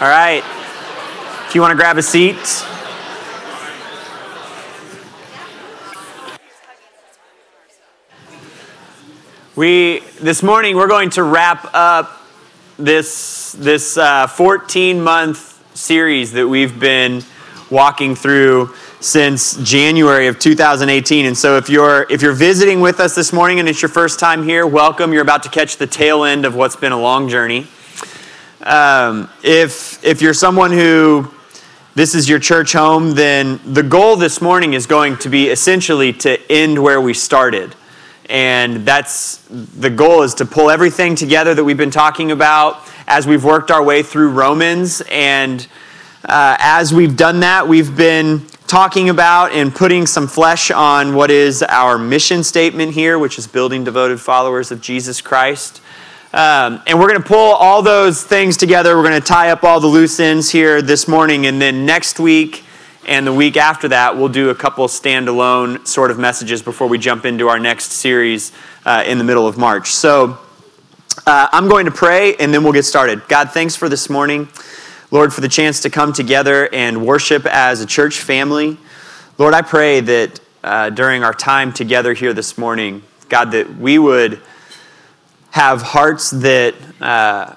All right. If you want to grab a seat. We this morning we're going to wrap up this this uh, 14 month series that we've been walking through since January of 2018. And so if you're if you're visiting with us this morning and it's your first time here, welcome. You're about to catch the tail end of what's been a long journey. Um, if if you're someone who this is your church home, then the goal this morning is going to be essentially to end where we started. And that's the goal is to pull everything together that we've been talking about as we've worked our way through Romans. And uh, as we've done that, we've been talking about and putting some flesh on what is our mission statement here, which is building devoted followers of Jesus Christ. Um, and we're going to pull all those things together. We're going to tie up all the loose ends here this morning. And then next week, and the week after that, we'll do a couple standalone sort of messages before we jump into our next series uh, in the middle of March. So uh, I'm going to pray and then we'll get started. God, thanks for this morning. Lord, for the chance to come together and worship as a church family. Lord, I pray that uh, during our time together here this morning, God, that we would have hearts that uh,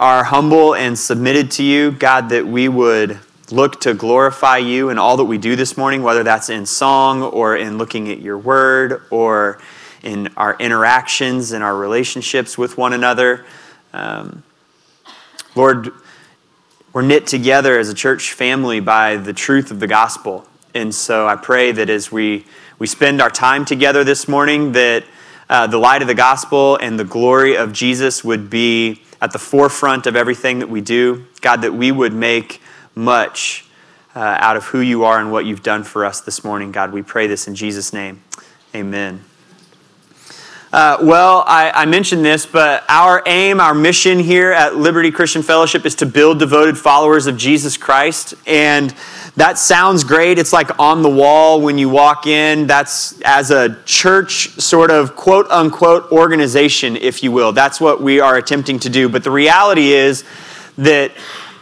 are humble and submitted to you. God, that we would look to glorify you in all that we do this morning, whether that's in song or in looking at your word or in our interactions and our relationships with one another. Um, Lord, we're knit together as a church family by the truth of the gospel. And so I pray that as we, we spend our time together this morning, that uh, the light of the gospel and the glory of Jesus would be at the forefront of everything that we do. God, that we would make much uh, out of who you are and what you've done for us this morning. God, we pray this in Jesus' name. Amen. Uh, well, I, I, mentioned this, but our aim, our mission here at Liberty Christian Fellowship is to build devoted followers of Jesus Christ. And that sounds great. It's like on the wall when you walk in. That's as a church sort of quote unquote organization, if you will. That's what we are attempting to do. But the reality is that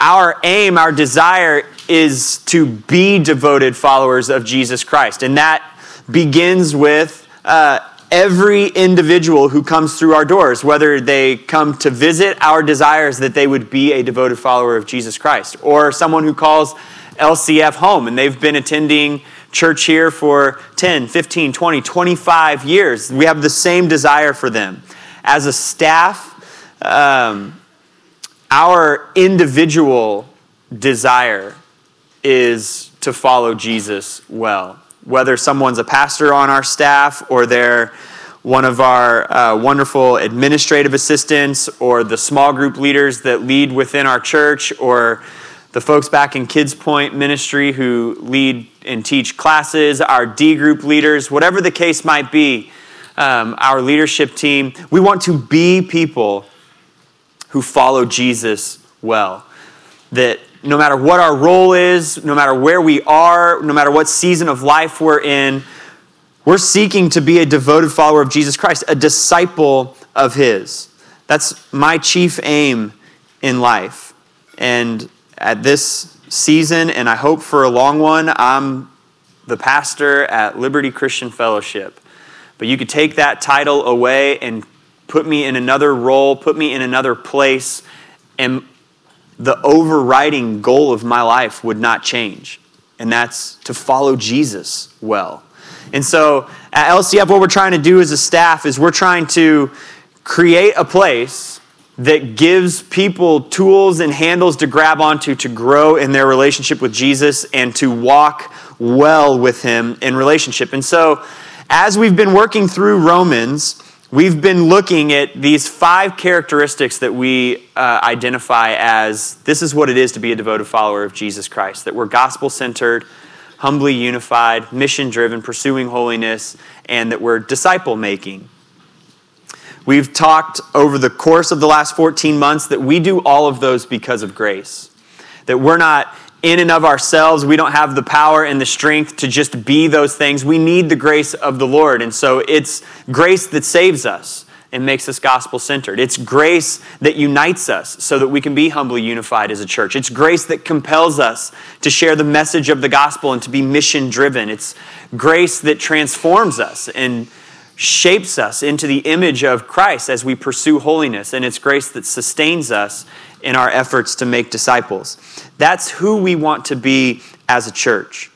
our aim, our desire is to be devoted followers of Jesus Christ. And that begins with uh, every individual who comes through our doors, whether they come to visit, our desires that they would be a devoted follower of Jesus Christ, or someone who calls LCF home and they've been attending church here for 10, 15, 20, 25 years. We have the same desire for them. As a staff, um, our individual desire is to follow Jesus well. Whether someone's a pastor on our staff or they're one of our uh, wonderful administrative assistants or the small group leaders that lead within our church or the folks back in Kids Point Ministry who lead and teach classes, our D group leaders, whatever the case might be, um, our leadership team, we want to be people who follow Jesus well. That no matter what our role is, no matter where we are, no matter what season of life we're in, we're seeking to be a devoted follower of Jesus Christ, a disciple of His. That's my chief aim in life. And at this season, and I hope for a long one, I'm the pastor at Liberty Christian Fellowship. But you could take that title away and put me in another role, put me in another place, and the overriding goal of my life would not change. And that's to follow Jesus well. And so at LCF, what we're trying to do as a staff is we're trying to create a place that gives people tools and handles to grab onto to grow in their relationship with Jesus and to walk well with Him in relationship. And so, as we've been working through Romans, We've been looking at these five characteristics that we uh, identify as this is what it is to be a devoted follower of Jesus Christ that we're gospel centered, humbly unified, mission driven, pursuing holiness, and that we're disciple making. We've talked over the course of the last 14 months that we do all of those because of grace. That we're not in and of ourselves. We don't have the power and the strength to just be those things. We need the grace of the Lord. And so it's grace that saves us. and makes us gospel centered. It's grace that unites us so that we can be humbly unified as a church. It's grace that compels us to share the message of the gospel and to be mission driven. It's grace that transforms us and shapes us into the image of Christ as we pursue holiness. And it's grace that sustains us in our efforts to make disciples. That's who we want to be as a church.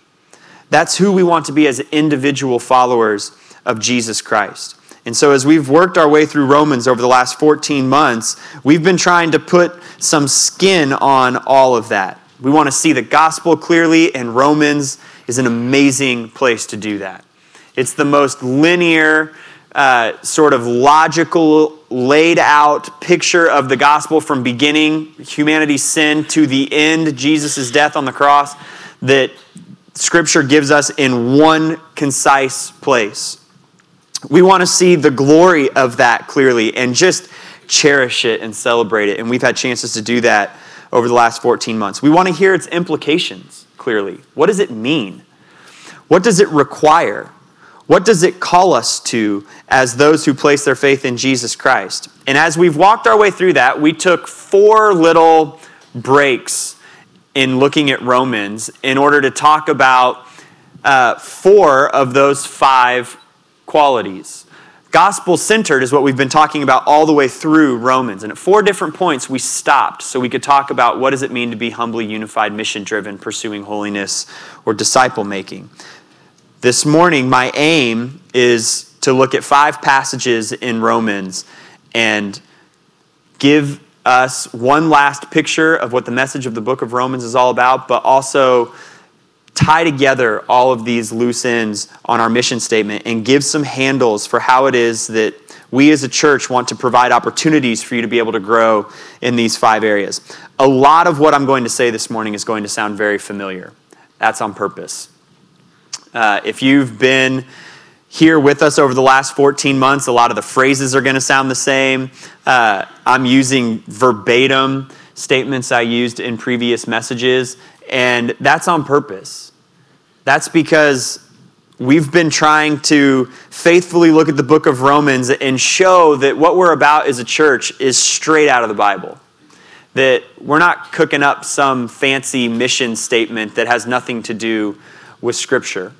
That's who we want to be as individual followers of Jesus Christ. And so, as we've worked our way through Romans over the last 14 months, we've been trying to put some skin on all of that. We want to see the gospel clearly, and Romans is an amazing place to do that. It's the most linear, uh, sort of logical, laid out picture of the gospel from beginning humanity's sin to the end, Jesus' death on the cross, that Scripture gives us in one concise place. We want to see the glory of that clearly and just cherish it and celebrate it. And we've had chances to do that over the last 14 months. We want to hear its implications clearly. What does it mean? What does it require? What does it call us to as those who place their faith in Jesus Christ? And as we've walked our way through that, we took four little breaks in looking at Romans in order to talk about uh, four of those five qualities. Gospel centered is what we've been talking about all the way through Romans. And at four different points, we stopped so we could talk about what does it mean to be humbly unified, mission driven, pursuing holiness, or disciple making. This morning, my aim is to look at five passages in Romans and give us one last picture of what the message of the book of Romans is all about, but also tie together all of these loose ends on our mission statement and give some handles for how it is that we as a church want to provide opportunities for you to be able to grow in these five areas. A lot of what I'm going to say this morning is going to sound very familiar. That's on purpose. Uh, if you've been here with us over the last 14 months, a lot of the phrases are going to sound the same. Uh, I'm using verbatim statements I used in previous messages, and that's on purpose. That's because we've been trying to faithfully look at the book of Romans and show that what we're about as a church is straight out of the Bible. That we're not cooking up some fancy mission statement that has nothing to do with Scripture.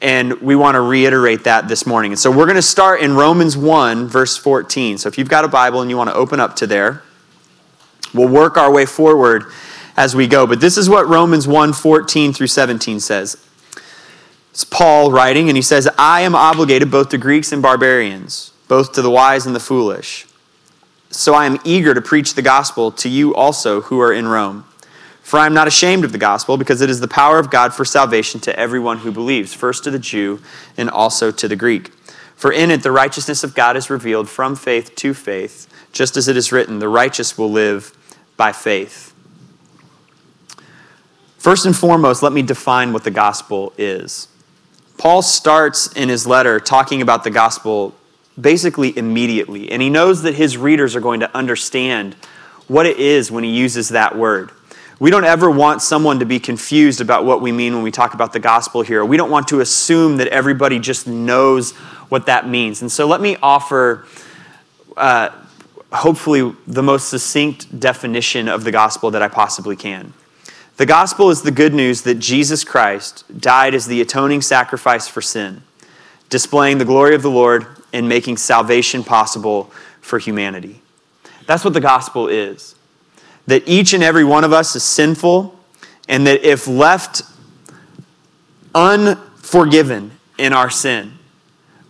And we want to reiterate that this morning. And so we're going to start in Romans 1, verse 14. So if you've got a Bible and you want to open up to there, we'll work our way forward as we go. But this is what Romans 1, 14 through 17 says. It's Paul writing, and he says, I am obligated both to Greeks and barbarians, both to the wise and the foolish. So I am eager to preach the gospel to you also who are in Rome. For I am not ashamed of the gospel, because it is the power of God for salvation to everyone who believes, first to the Jew and also to the Greek. For in it the righteousness of God is revealed from faith to faith, just as it is written, the righteous will live by faith. First and foremost, let me define what the gospel is. Paul starts in his letter talking about the gospel basically immediately, and he knows that his readers are going to understand what it is when he uses that word. We don't ever want someone to be confused about what we mean when we talk about the gospel here. We don't want to assume that everybody just knows what that means. And so let me offer, uh, hopefully, the most succinct definition of the gospel that I possibly can. The gospel is the good news that Jesus Christ died as the atoning sacrifice for sin, displaying the glory of the Lord and making salvation possible for humanity. That's what the gospel is that each and every one of us is sinful, and that if left unforgiven in our sin,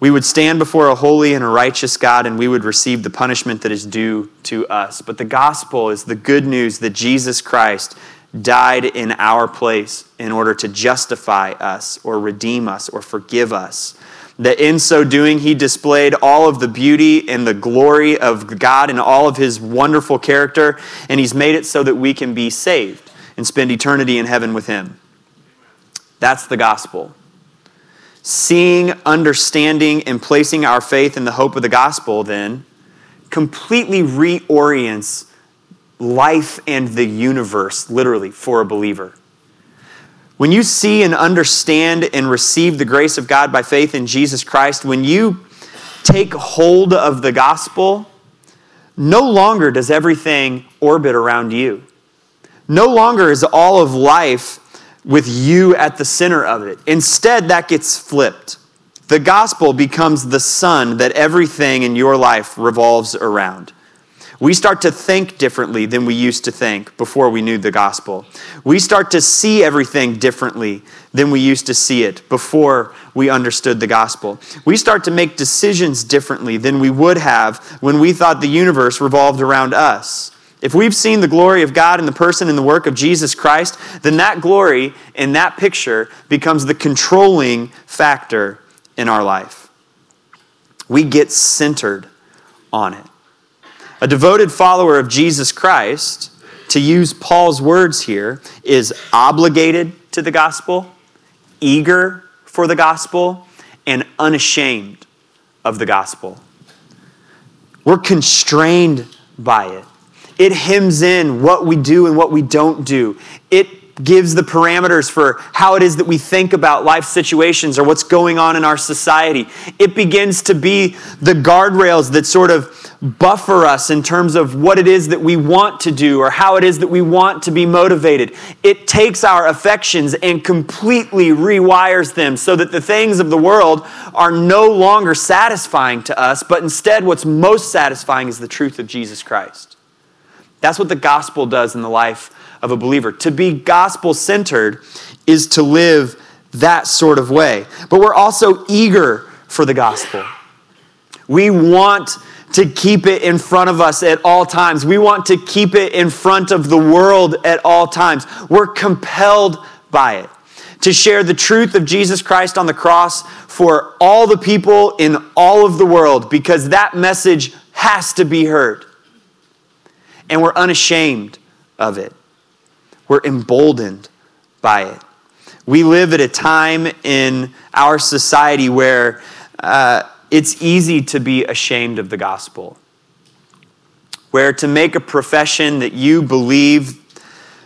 we would stand before a holy and a righteous God and we would receive the punishment that is due to us. But the gospel is the good news that Jesus Christ died in our place in order to justify us or redeem us or forgive us that in so doing, he displayed all of the beauty and the glory of God and all of his wonderful character, and he's made it so that we can be saved and spend eternity in heaven with him. That's the gospel. Seeing, understanding, and placing our faith in the hope of the gospel, then, completely reorients life and the universe, literally, for a believer. When you see and understand and receive the grace of God by faith in Jesus Christ, when you take hold of the gospel, no longer does everything orbit around you. No longer is all of life with you at the center of it. Instead, that gets flipped. The gospel becomes the sun that everything in your life revolves around. We start to think differently than we used to think before we knew the gospel. We start to see everything differently than we used to see it before we understood the gospel. We start to make decisions differently than we would have when we thought the universe revolved around us. If we've seen the glory of God in the person and the work of Jesus Christ, then that glory in that picture becomes the controlling factor in our life. We get centered on it. A devoted follower of Jesus Christ, to use Paul's words here, is obligated to the gospel, eager for the gospel, and unashamed of the gospel. We're constrained by it. It hems in what we do and what we don't do. It gives the parameters for how it is that we think about life situations or what's going on in our society. It begins to be the guardrails that sort of buffer us in terms of what it is that we want to do or how it is that we want to be motivated. It takes our affections and completely rewires them so that the things of the world are no longer satisfying to us, but instead, what's most satisfying is the truth of Jesus Christ. That's what the gospel does in the life of a believer. To be gospel centered is to live that sort of way. But we're also eager for the gospel. We want to keep it in front of us at all times. We want to keep it in front of the world at all times. We're compelled by it to share the truth of Jesus Christ on the cross for all the people in all of the world because that message has to be heard. And we're unashamed of it, we're emboldened by it. We live at a time in our society where uh, it's easy to be ashamed of the gospel. Where to make a profession that you believe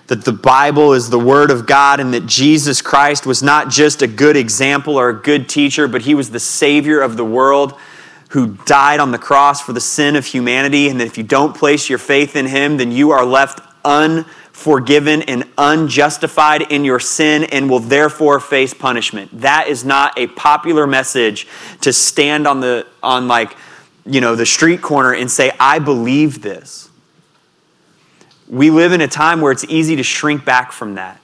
that the Bible is the Word of God and that Jesus Christ was not just a good example or a good teacher, but He was the Savior of the world who died on the cross for the sin of humanity, and that if you don't place your faith in Him, then you are left un forgiven and unjustified in your sin and will therefore face punishment. That is not a popular message to stand on the on like, you know, the street corner and say I believe this. We live in a time where it's easy to shrink back from that.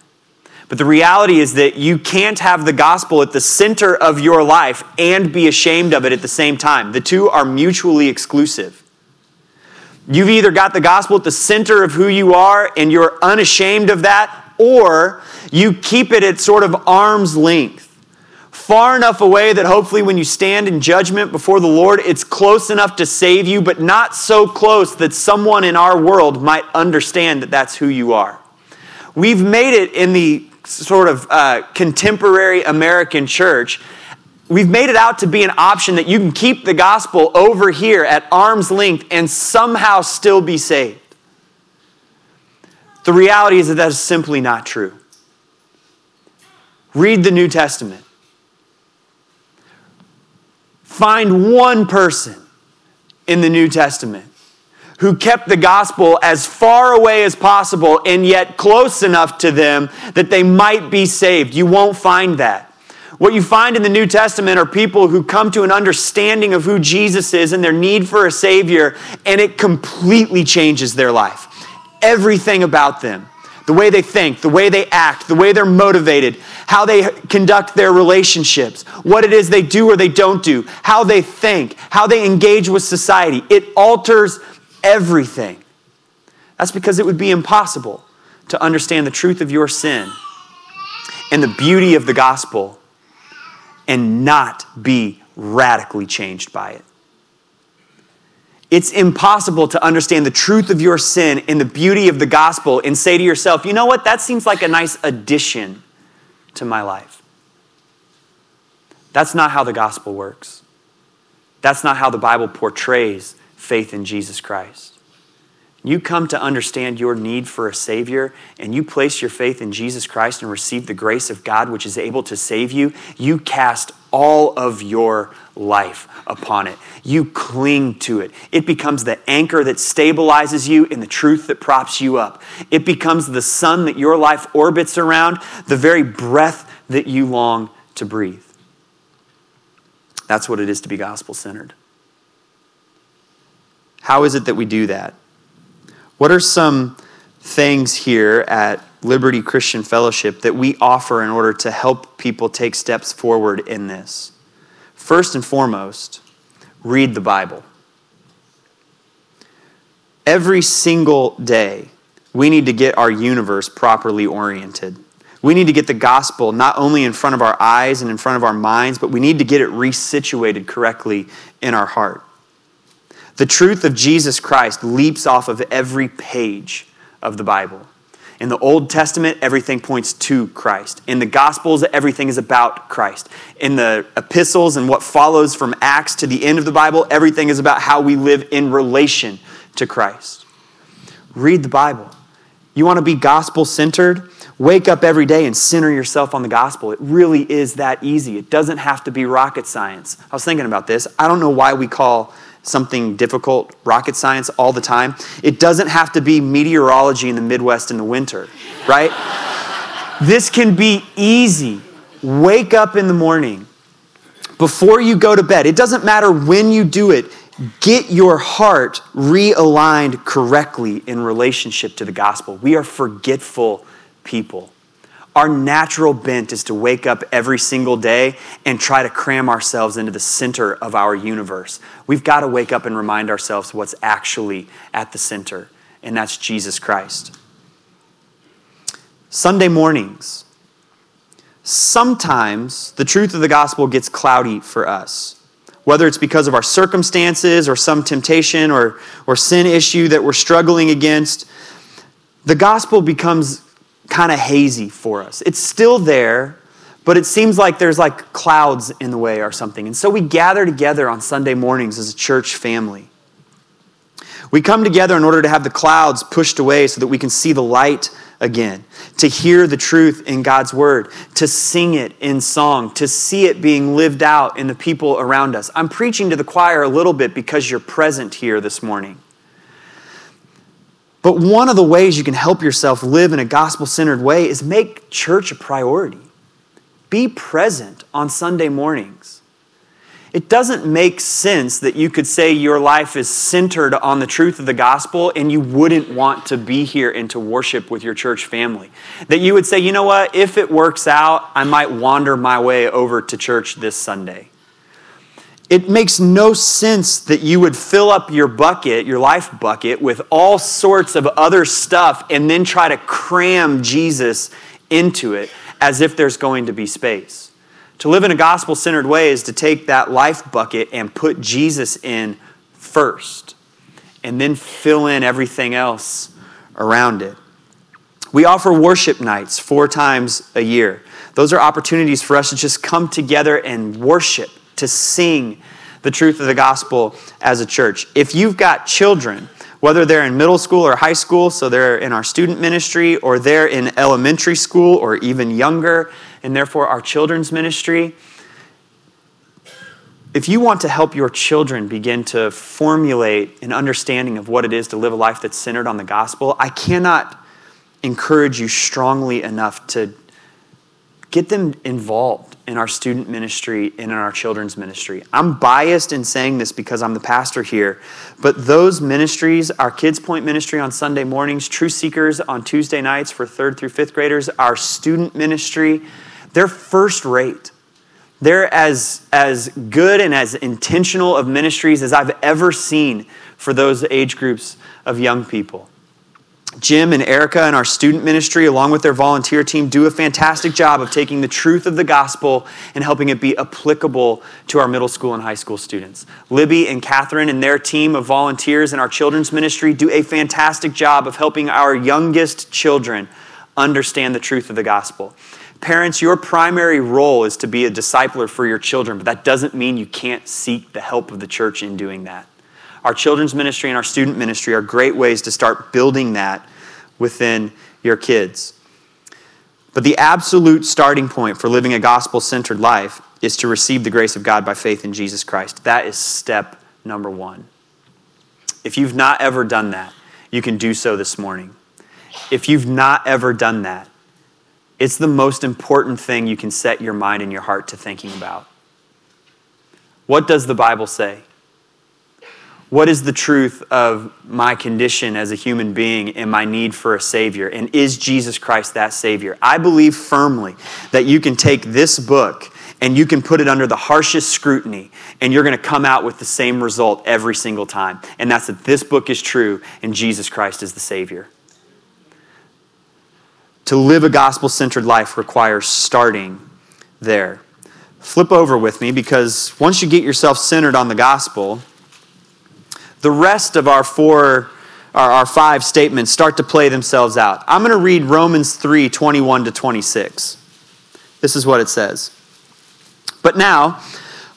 But the reality is that you can't have the gospel at the center of your life and be ashamed of it at the same time. The two are mutually exclusive. You've either got the gospel at the center of who you are and you're unashamed of that, or you keep it at sort of arm's length. Far enough away that hopefully when you stand in judgment before the Lord, it's close enough to save you, but not so close that someone in our world might understand that that's who you are. We've made it in the sort of uh, contemporary American church we've made it out to be an option that you can keep the gospel over here at arm's length and somehow still be saved. The reality is that that is simply not true. Read the New Testament. Find one person in the New Testament who kept the gospel as far away as possible and yet close enough to them that they might be saved. You won't find that. What you find in the New Testament are people who come to an understanding of who Jesus is and their need for a Savior, and it completely changes their life. Everything about them the way they think, the way they act, the way they're motivated, how they conduct their relationships, what it is they do or they don't do, how they think, how they engage with society. It alters everything. That's because it would be impossible to understand the truth of your sin and the beauty of the gospel and not be radically changed by it. It's impossible to understand the truth of your sin and the beauty of the gospel and say to yourself, you know what, that seems like a nice addition to my life. That's not how the gospel works. That's not how the Bible portrays faith in Jesus Christ you come to understand your need for a Savior and you place your faith in Jesus Christ and receive the grace of God which is able to save you, you cast all of your life upon it. You cling to it. It becomes the anchor that stabilizes you and the truth that props you up. It becomes the sun that your life orbits around, the very breath that you long to breathe. That's what it is to be gospel centered. How is it that we do that? What are some things here at Liberty Christian Fellowship that we offer in order to help people take steps forward in this? First and foremost, read the Bible. Every single day, we need to get our universe properly oriented. We need to get the gospel not only in front of our eyes and in front of our minds, but we need to get it resituated correctly in our heart. The truth of Jesus Christ leaps off of every page of the Bible. In the Old Testament, everything points to Christ. In the Gospels, everything is about Christ. In the epistles and what follows from Acts to the end of the Bible, everything is about how we live in relation to Christ. Read the Bible. You want to be gospel centered? Wake up every day and center yourself on the gospel. It really is that easy. It doesn't have to be rocket science. I was thinking about this. I don't know why we call something difficult rocket science all the time. It doesn't have to be meteorology in the Midwest in the winter, right? this can be easy. Wake up in the morning before you go to bed. It doesn't matter when you do it. Get your heart realigned correctly in relationship to the gospel. We are forgetful people. Our natural bent is to wake up every single day and try to cram ourselves into the center of our universe. We've got to wake up and remind ourselves what's actually at the center, and that's Jesus Christ. Sunday mornings, sometimes the truth of the gospel gets cloudy for us. Whether it's because of our circumstances or some temptation or, or sin issue that we're struggling against, the gospel becomes kind of hazy for us. It's still there, but it seems like there's like clouds in the way or something. And so we gather together on Sunday mornings as a church family. We come together in order to have the clouds pushed away so that we can see the light again, to hear the truth in God's word, to sing it in song, to see it being lived out in the people around us. I'm preaching to the choir a little bit because you're present here this morning. But one of the ways you can help yourself live in a gospel centered way is make church a priority. Be present on Sunday mornings. It doesn't make sense that you could say your life is centered on the truth of the gospel and you wouldn't want to be here and to worship with your church family. That you would say, you know what, if it works out, I might wander my way over to church this Sunday. It makes no sense that you would fill up your bucket, your life bucket, with all sorts of other stuff and then try to cram Jesus into it as if there's going to be space. To live in a gospel centered way is to take that life bucket and put Jesus in first and then fill in everything else around it. We offer worship nights four times a year. Those are opportunities for us to just come together and worship to sing the truth of the gospel as a church. If you've got children, whether they're in middle school or high school, so they're in our student ministry, or they're in elementary school or even younger, and therefore our children's ministry, if you want to help your children begin to formulate an understanding of what it is to live a life that's centered on the gospel, I cannot encourage you strongly enough to get them involved in our student ministry and in our children's ministry. I'm biased in saying this because I'm the pastor here, but those ministries, our Kids Point ministry on Sunday mornings, True Seekers on Tuesday nights for third through fifth graders, our student ministry, they're first rate. They're as, as good and as intentional of ministries as I've ever seen for those age groups of young people. Jim and Erica and our student ministry, along with their volunteer team, do a fantastic job of taking the truth of the gospel and helping it be applicable to our middle school and high school students. Libby and Catherine and their team of volunteers in our children's ministry do a fantastic job of helping our youngest children understand the truth of the gospel. Parents, your primary role is to be a discipler for your children, but that doesn't mean you can't seek the help of the church in doing that. Our children's ministry and our student ministry are great ways to start building that within your kids. But the absolute starting point for living a gospel centered life is to receive the grace of God by faith in Jesus Christ. That is step number one. If you've not ever done that, you can do so this morning. If you've not ever done that, it's the most important thing you can set your mind and your heart to thinking about. What does the Bible say? What is the truth of my condition as a human being and my need for a Savior? And is Jesus Christ that Savior? I believe firmly that you can take this book and you can put it under the harshest scrutiny and you're going to come out with the same result every single time. And that's that this book is true and Jesus Christ is the Savior. To live a gospel centered life requires starting there. Flip over with me because once you get yourself centered on the gospel, the rest of our four our, our five statements start to play themselves out. I'm going to read Romans 3 21 to 26. This is what it says. But now,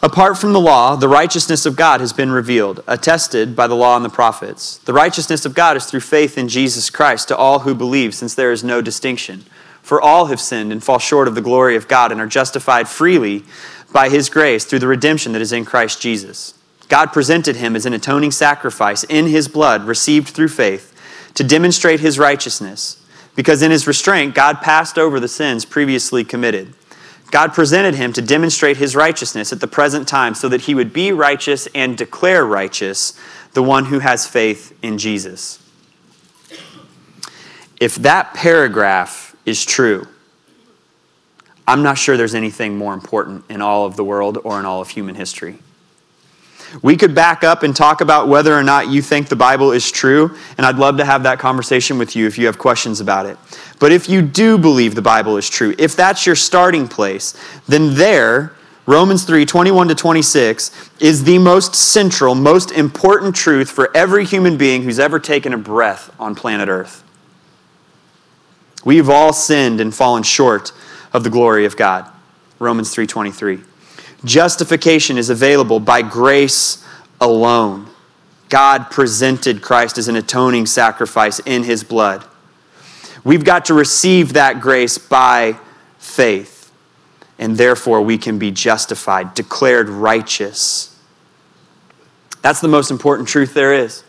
apart from the law, the righteousness of God has been revealed, attested by the law and the prophets. The righteousness of God is through faith in Jesus Christ to all who believe, since there is no distinction. For all have sinned and fall short of the glory of God and are justified freely by his grace through the redemption that is in Christ Jesus. God presented him as an atoning sacrifice in his blood, received through faith, to demonstrate his righteousness, because in his restraint, God passed over the sins previously committed. God presented him to demonstrate his righteousness at the present time so that he would be righteous and declare righteous the one who has faith in Jesus. If that paragraph is true, I'm not sure there's anything more important in all of the world or in all of human history. We could back up and talk about whether or not you think the Bible is true, and I'd love to have that conversation with you if you have questions about it. But if you do believe the Bible is true, if that's your starting place, then there, Romans 3 21 to 26 is the most central, most important truth for every human being who's ever taken a breath on planet Earth. We've all sinned and fallen short of the glory of God. Romans 3:23. Justification is available by grace alone. God presented Christ as an atoning sacrifice in his blood. We've got to receive that grace by faith, and therefore we can be justified, declared righteous. That's the most important truth there is.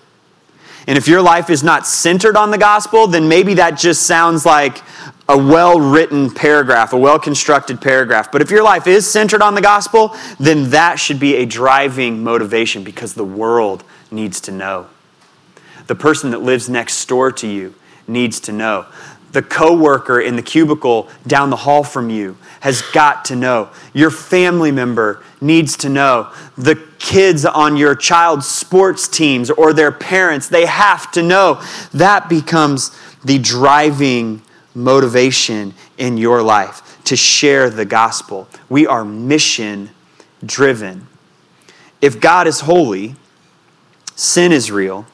And if your life is not centered on the gospel, then maybe that just sounds like a well written paragraph, a well constructed paragraph. But if your life is centered on the gospel, then that should be a driving motivation because the world needs to know. The person that lives next door to you needs to know. The coworker in the cubicle down the hall from you has got to know. Your family member needs to know. The kids on your child's sports teams or their parents, they have to know. That becomes the driving motivation in your life to share the gospel. We are mission driven. If God is holy, sin is real,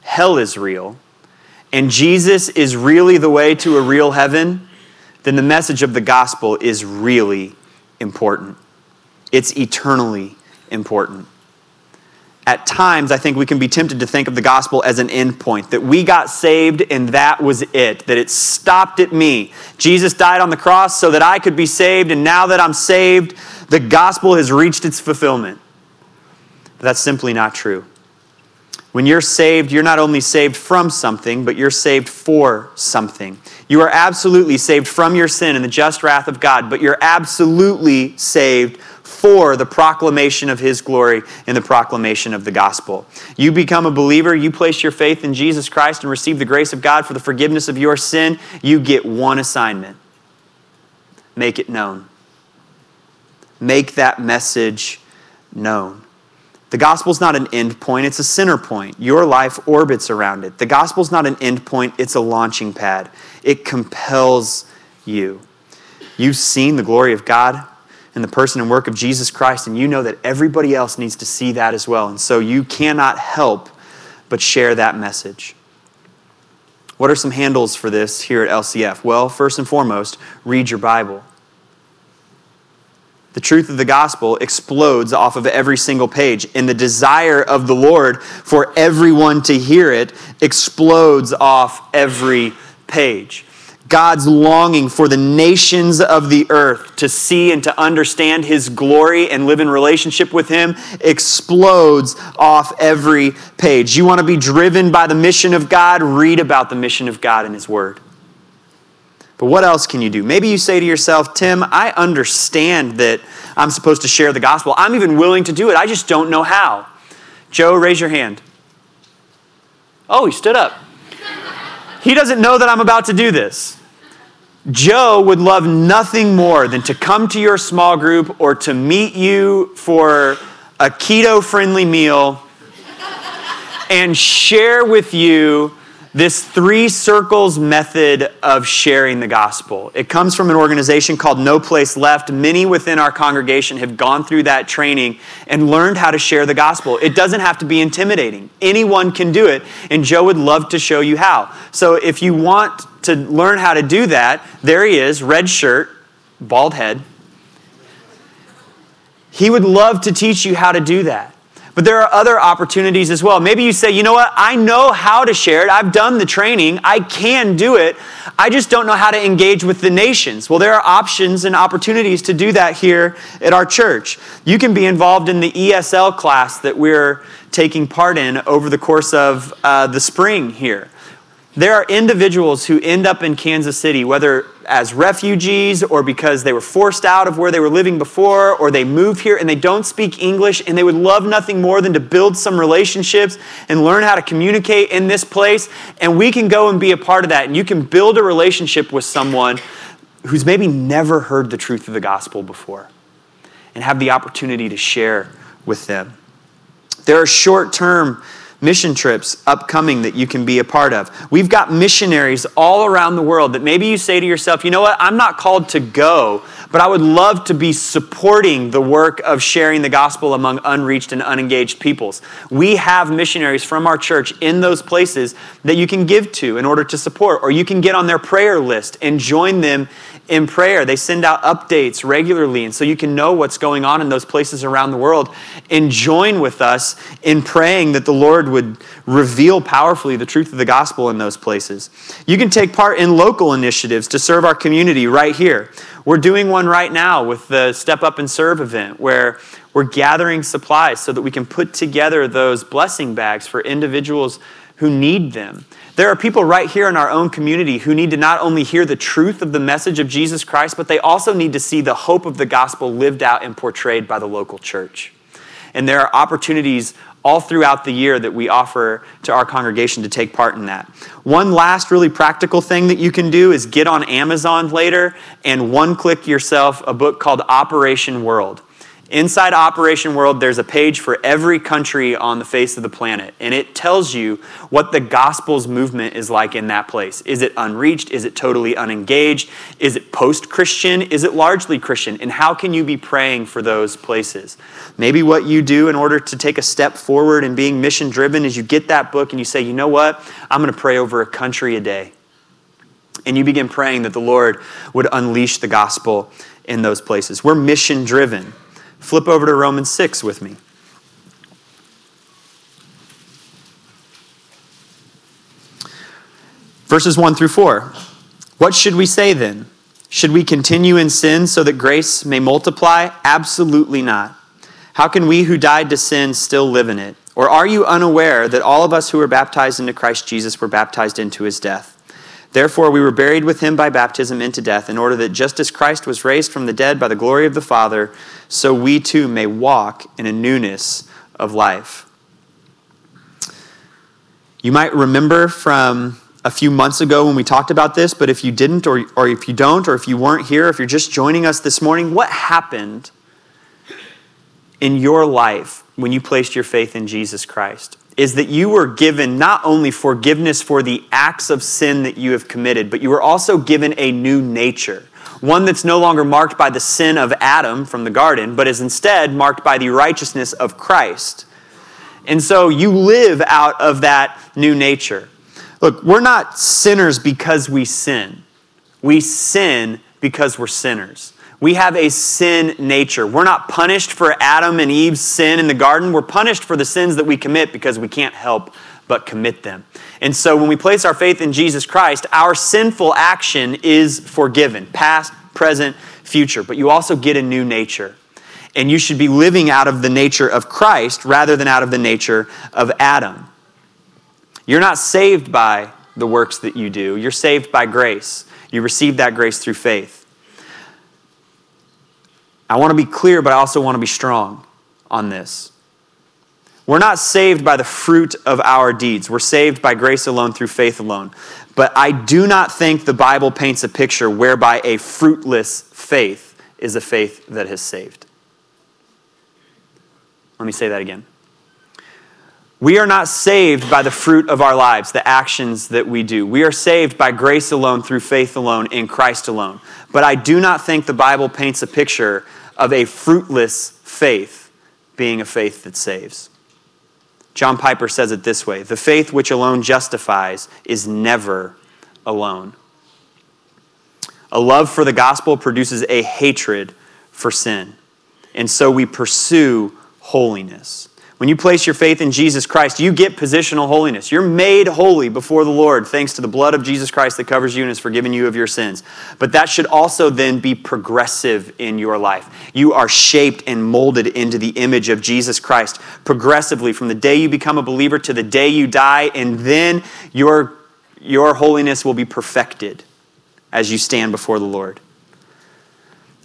hell is real, and Jesus is really the way to a real heaven, then the message of the gospel is really important. It's eternally important at times, I think we can be tempted to think of the gospel as an end point, that we got saved and that was it, that it stopped at me. Jesus died on the cross so that I could be saved, and now that I'm saved, the gospel has reached its fulfillment. But that's simply not true. When you're saved, you're not only saved from something, but you're saved for something. You are absolutely saved from your sin and the just wrath of God, but you're absolutely saved for the proclamation of His glory and the proclamation of the gospel. You become a believer, you place your faith in Jesus Christ and receive the grace of God for the forgiveness of your sin, you get one assignment make it known. Make that message known. The gospel's not an end point, it's a center point. Your life orbits around it. The gospel's not an end point, it's a launching pad. It compels you. You've seen the glory of God in the person and work of Jesus Christ, and you know that everybody else needs to see that as well. And so you cannot help but share that message. What are some handles for this here at LCF? Well, first and foremost, read your Bible. The truth of the gospel explodes off of every single page, and the desire of the Lord for everyone to hear it explodes off every page. God's longing for the nations of the earth to see and to understand his glory and live in relationship with him explodes off every page. You want to be driven by the mission of God? Read about the mission of God in his word. But what else can you do? Maybe you say to yourself, Tim, I understand that I'm supposed to share the gospel. I'm even willing to do it. I just don't know how. Joe, raise your hand. Oh, he stood up. He doesn't know that I'm about to do this. Joe would love nothing more than to come to your small group or to meet you for a keto friendly meal and share with you this three circles method of sharing the gospel. It comes from an organization called No Place Left. Many within our congregation have gone through that training and learned how to share the gospel. It doesn't have to be intimidating, anyone can do it, and Joe would love to show you how. So if you want to learn how to do that, there he is, red shirt, bald head. He would love to teach you how to do that. But there are other opportunities as well. Maybe you say, you know what, I know how to share it. I've done the training. I can do it. I just don't know how to engage with the nations. Well, there are options and opportunities to do that here at our church. You can be involved in the ESL class that we're taking part in over the course of uh, the spring here. There are individuals who end up in Kansas City, whether as refugees or because they were forced out of where they were living before, or they move here and they don't speak English and they would love nothing more than to build some relationships and learn how to communicate in this place. And we can go and be a part of that. And you can build a relationship with someone who's maybe never heard the truth of the gospel before and have the opportunity to share with them. There are short term mission trips upcoming that you can be a part of. We've got missionaries all around the world that maybe you say to yourself, you know what, I'm not called to go, but I would love to be supporting the work of sharing the gospel among unreached and unengaged peoples. We have missionaries from our church in those places that you can give to in order to support, or you can get on their prayer list and join them in prayer. They send out updates regularly, and so you can know what's going on in those places around the world and join with us in praying that the Lord would reveal powerfully the truth of the gospel in those places. You can take part in local initiatives to serve our community right here. We're doing one right now with the Step Up and Serve event where we're gathering supplies so that we can put together those blessing bags for individuals who need them. There are people right here in our own community who need to not only hear the truth of the message of Jesus Christ, but they also need to see the hope of the gospel lived out and portrayed by the local church. And there are opportunities all throughout the year that we offer to our congregation to take part in that. One last really practical thing that you can do is get on Amazon later and one click yourself a book called Operation World. Inside Operation World, there's a page for every country on the face of the planet, and it tells you what the gospel's movement is like in that place. Is it unreached? Is it totally unengaged? Is it post Christian? Is it largely Christian? And how can you be praying for those places? Maybe what you do in order to take a step forward in being mission driven is you get that book and you say, you know what? I'm going to pray over a country a day. And you begin praying that the Lord would unleash the gospel in those places. We're mission driven. Flip over to Romans 6 with me. Verses 1 through 4. What should we say then? Should we continue in sin so that grace may multiply? Absolutely not. How can we who died to sin still live in it? Or are you unaware that all of us who were baptized into Christ Jesus were baptized into his death? Therefore, we were buried with him by baptism into death, in order that just as Christ was raised from the dead by the glory of the Father, so we too may walk in a newness of life. You might remember from a few months ago when we talked about this, but if you didn't, or, or if you don't, or if you weren't here, if you're just joining us this morning, what happened in your life when you placed your faith in Jesus Christ? Is that you were given not only forgiveness for the acts of sin that you have committed, but you were also given a new nature. One that's no longer marked by the sin of Adam from the garden, but is instead marked by the righteousness of Christ. And so you live out of that new nature. Look, we're not sinners because we sin. We sin because we're sinners. We have a sin nature. We're not punished for Adam and Eve's sin in the garden. We're punished for the sins that we commit because we can't help but commit them. And so when we place our faith in Jesus Christ, our sinful action is forgiven, past, present, future. But you also get a new nature. And you should be living out of the nature of Christ rather than out of the nature of Adam. You're not saved by the works that you do, you're saved by grace. You receive that grace through faith. I want to be clear, but I also want to be strong on this. We're not saved by the fruit of our deeds. We're saved by grace alone through faith alone. But I do not think the Bible paints a picture whereby a fruitless faith is a faith that has saved. Let me say that again. We are not saved by the fruit of our lives, the actions that we do. We are saved by grace alone, through faith alone, in Christ alone. But I do not think the Bible paints a picture of a fruitless faith being a faith that saves. John Piper says it this way The faith which alone justifies is never alone. A love for the gospel produces a hatred for sin. And so we pursue holiness. When you place your faith in Jesus Christ, you get positional holiness. You're made holy before the Lord thanks to the blood of Jesus Christ that covers you and has forgiven you of your sins. But that should also then be progressive in your life. You are shaped and molded into the image of Jesus Christ progressively from the day you become a believer to the day you die, and then your, your holiness will be perfected as you stand before the Lord.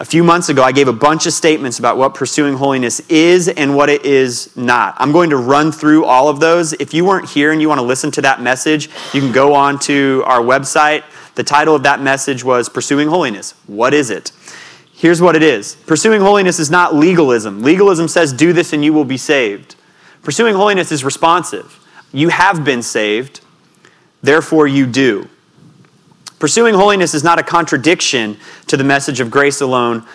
A few months ago, I gave a bunch of statements about what pursuing holiness is and what it is not. I'm going to run through all of those. If you weren't here and you want to listen to that message, you can go on to our website. The title of that message was Pursuing Holiness. What is it? Here's what it is Pursuing holiness is not legalism. Legalism says, do this and you will be saved. Pursuing holiness is responsive. You have been saved, therefore you do. Pursuing holiness is not a contradiction to the message of grace alone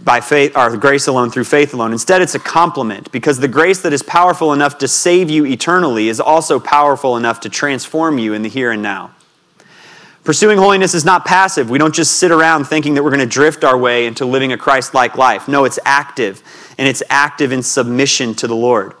by faith or grace alone through faith alone. Instead, it's a complement because the grace that is powerful enough to save you eternally is also powerful enough to transform you in the here and now. Pursuing holiness is not passive. We don't just sit around thinking that we're going to drift our way into living a Christ like life. No, it's active, and it's active in submission to the Lord.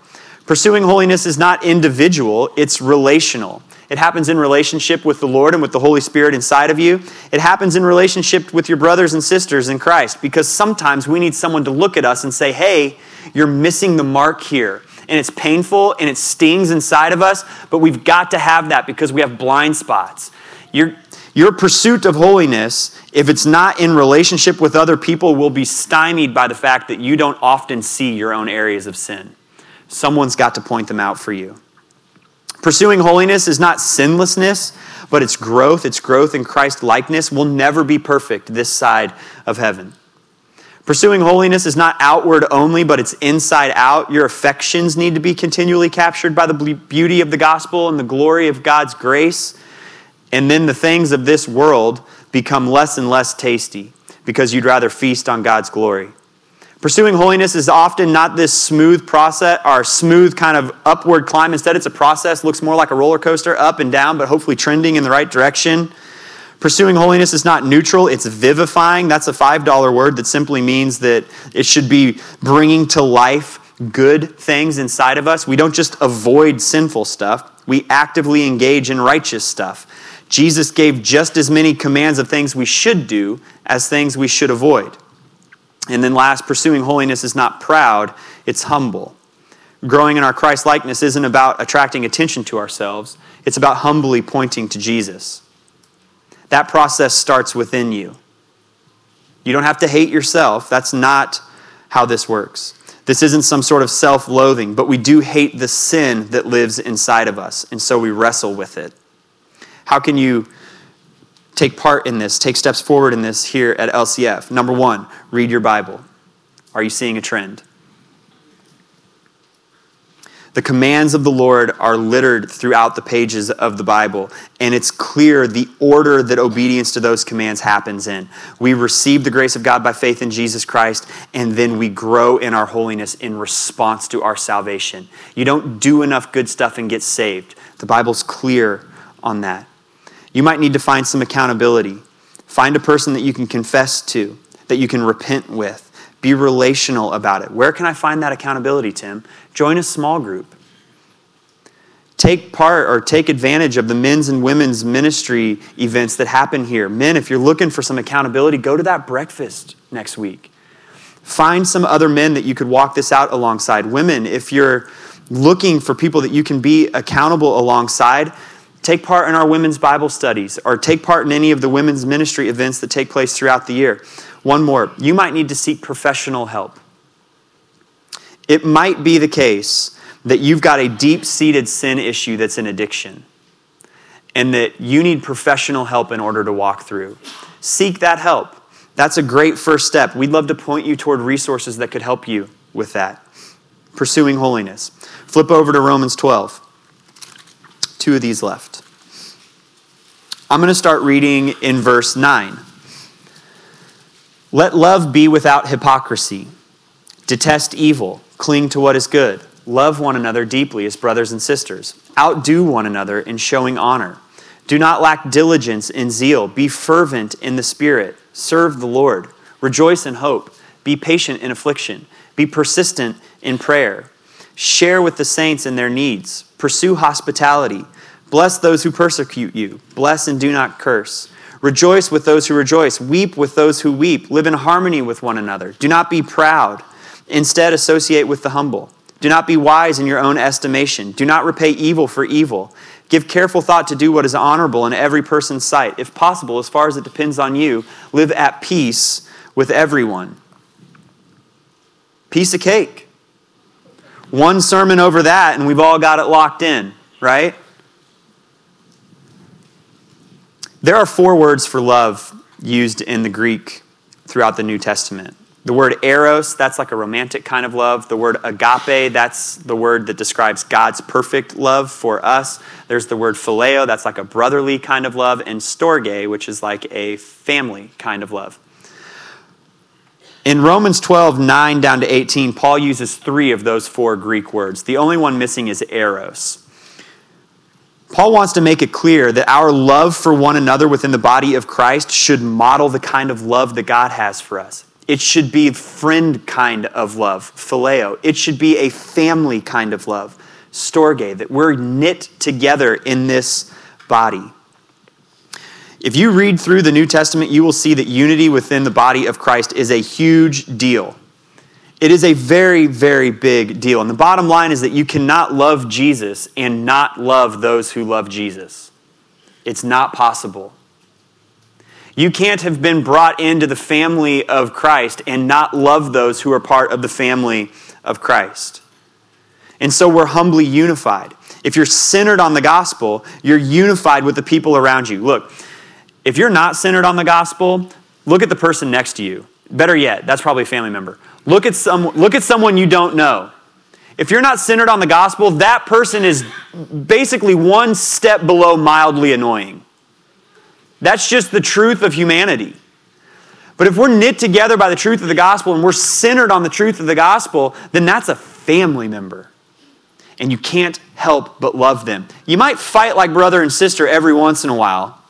Pursuing holiness is not individual, it's relational. It happens in relationship with the Lord and with the Holy Spirit inside of you. It happens in relationship with your brothers and sisters in Christ because sometimes we need someone to look at us and say, hey, you're missing the mark here. And it's painful and it stings inside of us, but we've got to have that because we have blind spots. Your, your pursuit of holiness, if it's not in relationship with other people, will be stymied by the fact that you don't often see your own areas of sin. Someone's got to point them out for you. Pursuing holiness is not sinlessness, but it's growth. It's growth in Christ likeness. We'll never be perfect this side of heaven. Pursuing holiness is not outward only, but it's inside out. Your affections need to be continually captured by the beauty of the gospel and the glory of God's grace. And then the things of this world become less and less tasty because you'd rather feast on God's glory. Pursuing holiness is often not this smooth process or smooth kind of upward climb. Instead, it's a process, looks more like a roller coaster, up and down, but hopefully trending in the right direction. Pursuing holiness is not neutral, it's vivifying. That's a $5 word that simply means that it should be bringing to life good things inside of us. We don't just avoid sinful stuff, we actively engage in righteous stuff. Jesus gave just as many commands of things we should do as things we should avoid. And then last, pursuing holiness is not proud, it's humble. Growing in our Christ likeness isn't about attracting attention to ourselves, it's about humbly pointing to Jesus. That process starts within you. You don't have to hate yourself. That's not how this works. This isn't some sort of self loathing, but we do hate the sin that lives inside of us, and so we wrestle with it. How can you take part in this, take steps forward in this here at LCF. Number one, read your Bible. Are you seeing a trend? The commands of the Lord are littered throughout the pages of the Bible, and it's clear the order that obedience to those commands happens in. We receive the grace of God by faith in Jesus Christ, and then we grow in our holiness in response to our salvation. You don't do enough good stuff and get saved. The Bible's clear on that. You might need to find some accountability. Find a person that you can confess to, that you can repent with. Be relational about it. Where can I find that accountability, Tim? Join a small group. take part or take advantage of the men's and women's ministry events that happen here. Men, if you're looking for some accountability, go to that breakfast next week. Find some other men that you could walk this out alongside. Women, if you're looking for people that you can be accountable alongside, take part in our women's Bible studies or take part in any of the women's ministry events that take place throughout the year. One more, you might need to seek professional help. It might be the case that you've got a deep seated sin issue that's an addiction and that you need professional help in order to walk through. Seek that help. That's a great first step. We'd love to point you toward resources that could help you with that. Pursuing holiness. Flip over to Romans 12. Two of these left. I'm going to start reading in verse 9. Let love be without hypocrisy. Detest evil. Cling to what is good. Love one another deeply as brothers and sisters. Outdo one another in showing honor. Do not lack diligence in zeal. Be fervent in the Spirit. Serve the Lord. Rejoice in hope. Be patient in affliction. Be persistent in prayer. Share with the saints in their needs. Pursue hospitality. Bless those who persecute you. Bless and do not curse. Rejoice with those who rejoice. Weep with those who weep. Live in harmony with one another. Do not be proud. Instead, associate with the humble. Do not be wise in your own estimation. Do not repay evil for evil. Give careful thought to do what is honorable in every person's sight. If possible, as far as it depends on you, live at peace with everyone. Piece of cake. One sermon over that, and we've all got it locked in, right? There are four words for love used in the Greek throughout the New Testament. The word eros, that's like a romantic kind of love. The word agape, that's the word that describes God's perfect love for us. There's the word phileo, that's like a brotherly kind of love. And storge, which is like a family kind of love. In Romans 12, 9 down to 18, Paul uses three of those four Greek words. The only one missing is eros. Paul wants to make it clear that our love for one another within the body of Christ should model the kind of love that God has for us. It should be friend kind of love, phileo. It should be a family kind of love, storge, that we're knit together in this body. If you read through the New Testament, you will see that unity within the body of Christ is a huge deal. It is a very, very big deal. And the bottom line is that you cannot love Jesus and not love those who love Jesus. It's not possible. You can't have been brought into the family of Christ and not love those who are part of the family of Christ. And so we're humbly unified. If you're centered on the gospel, you're unified with the people around you. Look, if you're not centered on the gospel, look at the person next to you. Better yet, that's probably a family member. Look at, some, look at someone you don't know. If you're not centered on the gospel, that person is basically one step below mildly annoying. That's just the truth of humanity. But if we're knit together by the truth of the gospel and we're centered on the truth of the gospel, then that's a family member. And you can't help but love them. You might fight like brother and sister every once in a while,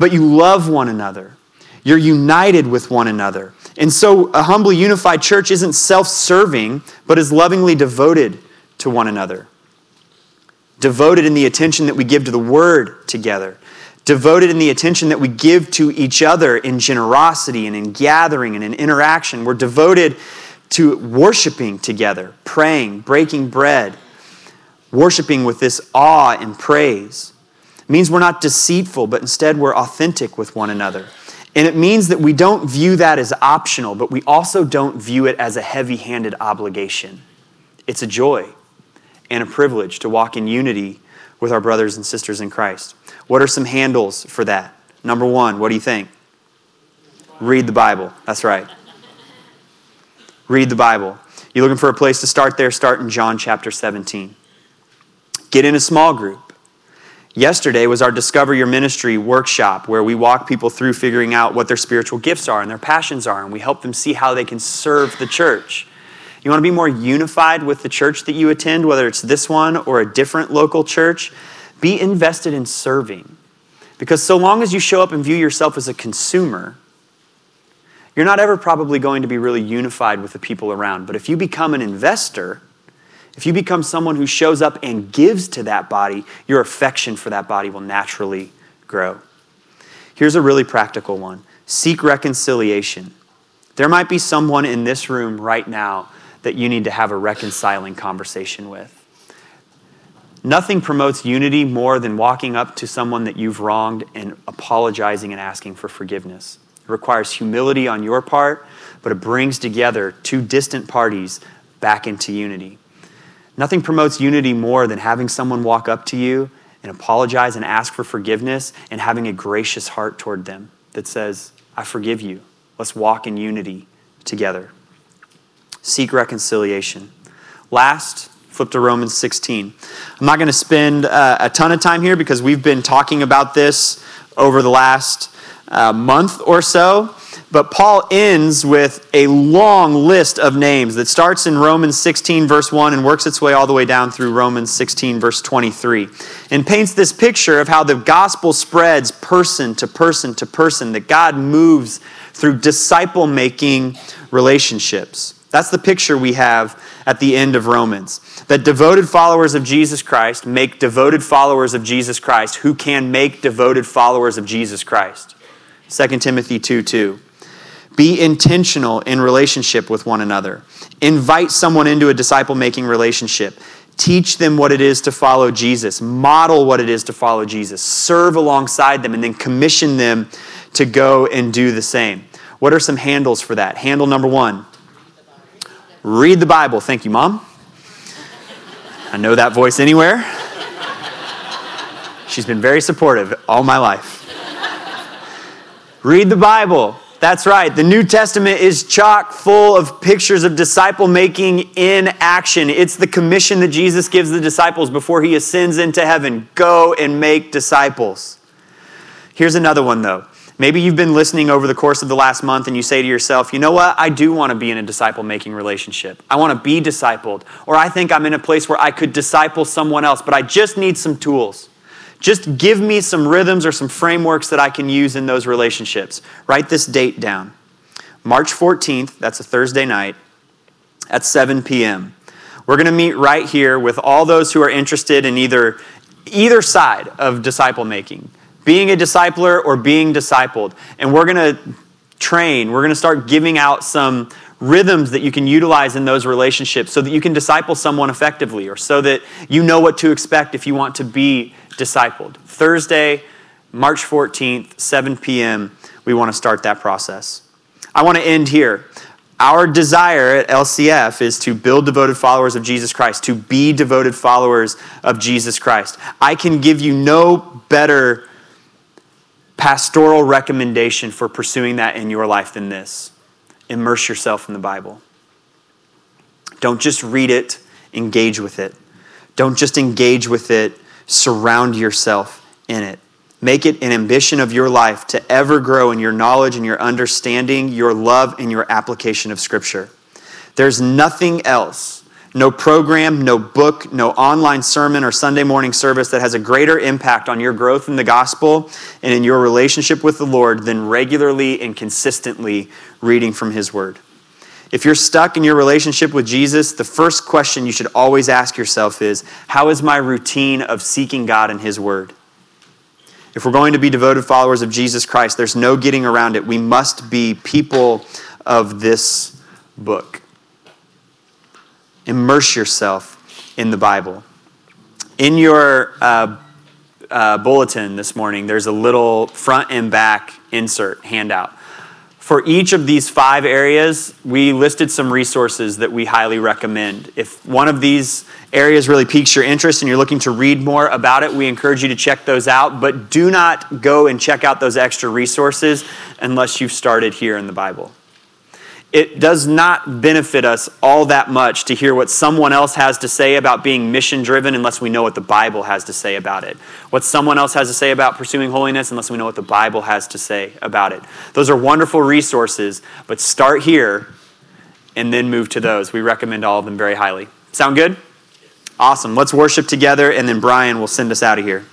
but you love one another. You're united with one another. And so a humbly unified church isn't self serving, but is lovingly devoted to one another. Devoted in the attention that we give to the word together. Devoted in the attention that we give to each other in generosity and in gathering and in interaction. We're devoted to worshiping together, praying, breaking bread, worshiping with this awe and praise. Means we're not deceitful, but instead we're authentic with one another. And it means that we don't view that as optional, but we also don't view it as a heavy handed obligation. It's a joy and a privilege to walk in unity with our brothers and sisters in Christ. What are some handles for that? Number one, what do you think? Read the Bible. That's right. Read the Bible. You're looking for a place to start there? Start in John chapter 17. Get in a small group. Yesterday was our Discover Your Ministry workshop where we walk people through figuring out what their spiritual gifts are and their passions are, and we help them see how they can serve the church. You want to be more unified with the church that you attend, whether it's this one or a different local church? Be invested in serving. Because so long as you show up and view yourself as a consumer, you're not ever probably going to be really unified with the people around. But if you become an investor, If you become someone who shows up and gives to that body, your affection for that body will naturally grow. Here's a really practical one seek reconciliation. There might be someone in this room right now that you need to have a reconciling conversation with. Nothing promotes unity more than walking up to someone that you've wronged and apologizing and asking for forgiveness. It requires humility on your part, but it brings together two distant parties back into unity. Nothing promotes unity more than having someone walk up to you and apologize and ask for forgiveness and having a gracious heart toward them that says, I forgive you. Let's walk in unity together. Seek reconciliation. Last, flip to Romans 16. I'm not going to spend uh, a ton of time here because we've been talking about this over the last uh, month or so. But Paul ends with a long list of names that starts in Romans 16, verse 1, and works its way all the way down through Romans 16, verse 23, and paints this picture of how the gospel spreads person to person to person, that God moves through disciple making relationships. That's the picture we have at the end of Romans. That devoted followers of Jesus Christ make devoted followers of Jesus Christ who can make devoted followers of Jesus Christ. 2 Timothy 2 2. Be intentional in relationship with one another. Invite someone into a disciple making relationship. Teach them what it is to follow Jesus. Model what it is to follow Jesus. Serve alongside them and then commission them to go and do the same. What are some handles for that? Handle number one read the Bible. Thank you, Mom. I know that voice anywhere. She's been very supportive all my life. Read the Bible. That's right. The New Testament is chock full of pictures of disciple making in action. It's the commission that Jesus gives the disciples before he ascends into heaven go and make disciples. Here's another one, though. Maybe you've been listening over the course of the last month and you say to yourself, you know what? I do want to be in a disciple making relationship. I want to be discipled. Or I think I'm in a place where I could disciple someone else, but I just need some tools. Just give me some rhythms or some frameworks that I can use in those relationships. Write this date down March 14th, that's a Thursday night, at 7 p.m. We're going to meet right here with all those who are interested in either, either side of disciple making being a discipler or being discipled. And we're going to train, we're going to start giving out some rhythms that you can utilize in those relationships so that you can disciple someone effectively or so that you know what to expect if you want to be discipled. Thursday, March 14th, 7 p.m., we want to start that process. I want to end here. Our desire at LCF is to build devoted followers of Jesus Christ, to be devoted followers of Jesus Christ. I can give you no better pastoral recommendation for pursuing that in your life than this immerse yourself in the Bible. Don't just read it, engage with it. Don't just engage with it surround yourself in it. Make it an ambition of your life to ever grow in your knowledge and your understanding, your love, and your application of Scripture. There's nothing else, no program, no book, no online sermon or Sunday morning service that has a greater impact on your growth in the gospel and in your relationship with the Lord than regularly and consistently reading from His Word. If you're stuck in your relationship with Jesus, the first question you should always ask yourself is How is my routine of seeking God and His Word? If we're going to be devoted followers of Jesus Christ, there's no getting around it. We must be people of this book. Immerse yourself in the Bible. In your uh, uh, bulletin this morning, there's a little front and back insert handout. For each of these five areas, we listed some resources that we highly recommend. If one of these areas really piques your interest and you're looking to read more about it, we encourage you to check those out. But do not go and check out those extra resources unless you've started here in the Bible it does not benefit us all that much to hear what someone else has to say about being mission driven unless we know what the Bible has to say about it. What someone else has to say about pursuing holiness unless we know what the Bible has to say about it. Those are wonderful resources, but start here and then move to those. We recommend all of them very highly. Sound good? Awesome. Let's worship together, and then Brian will send us out of here.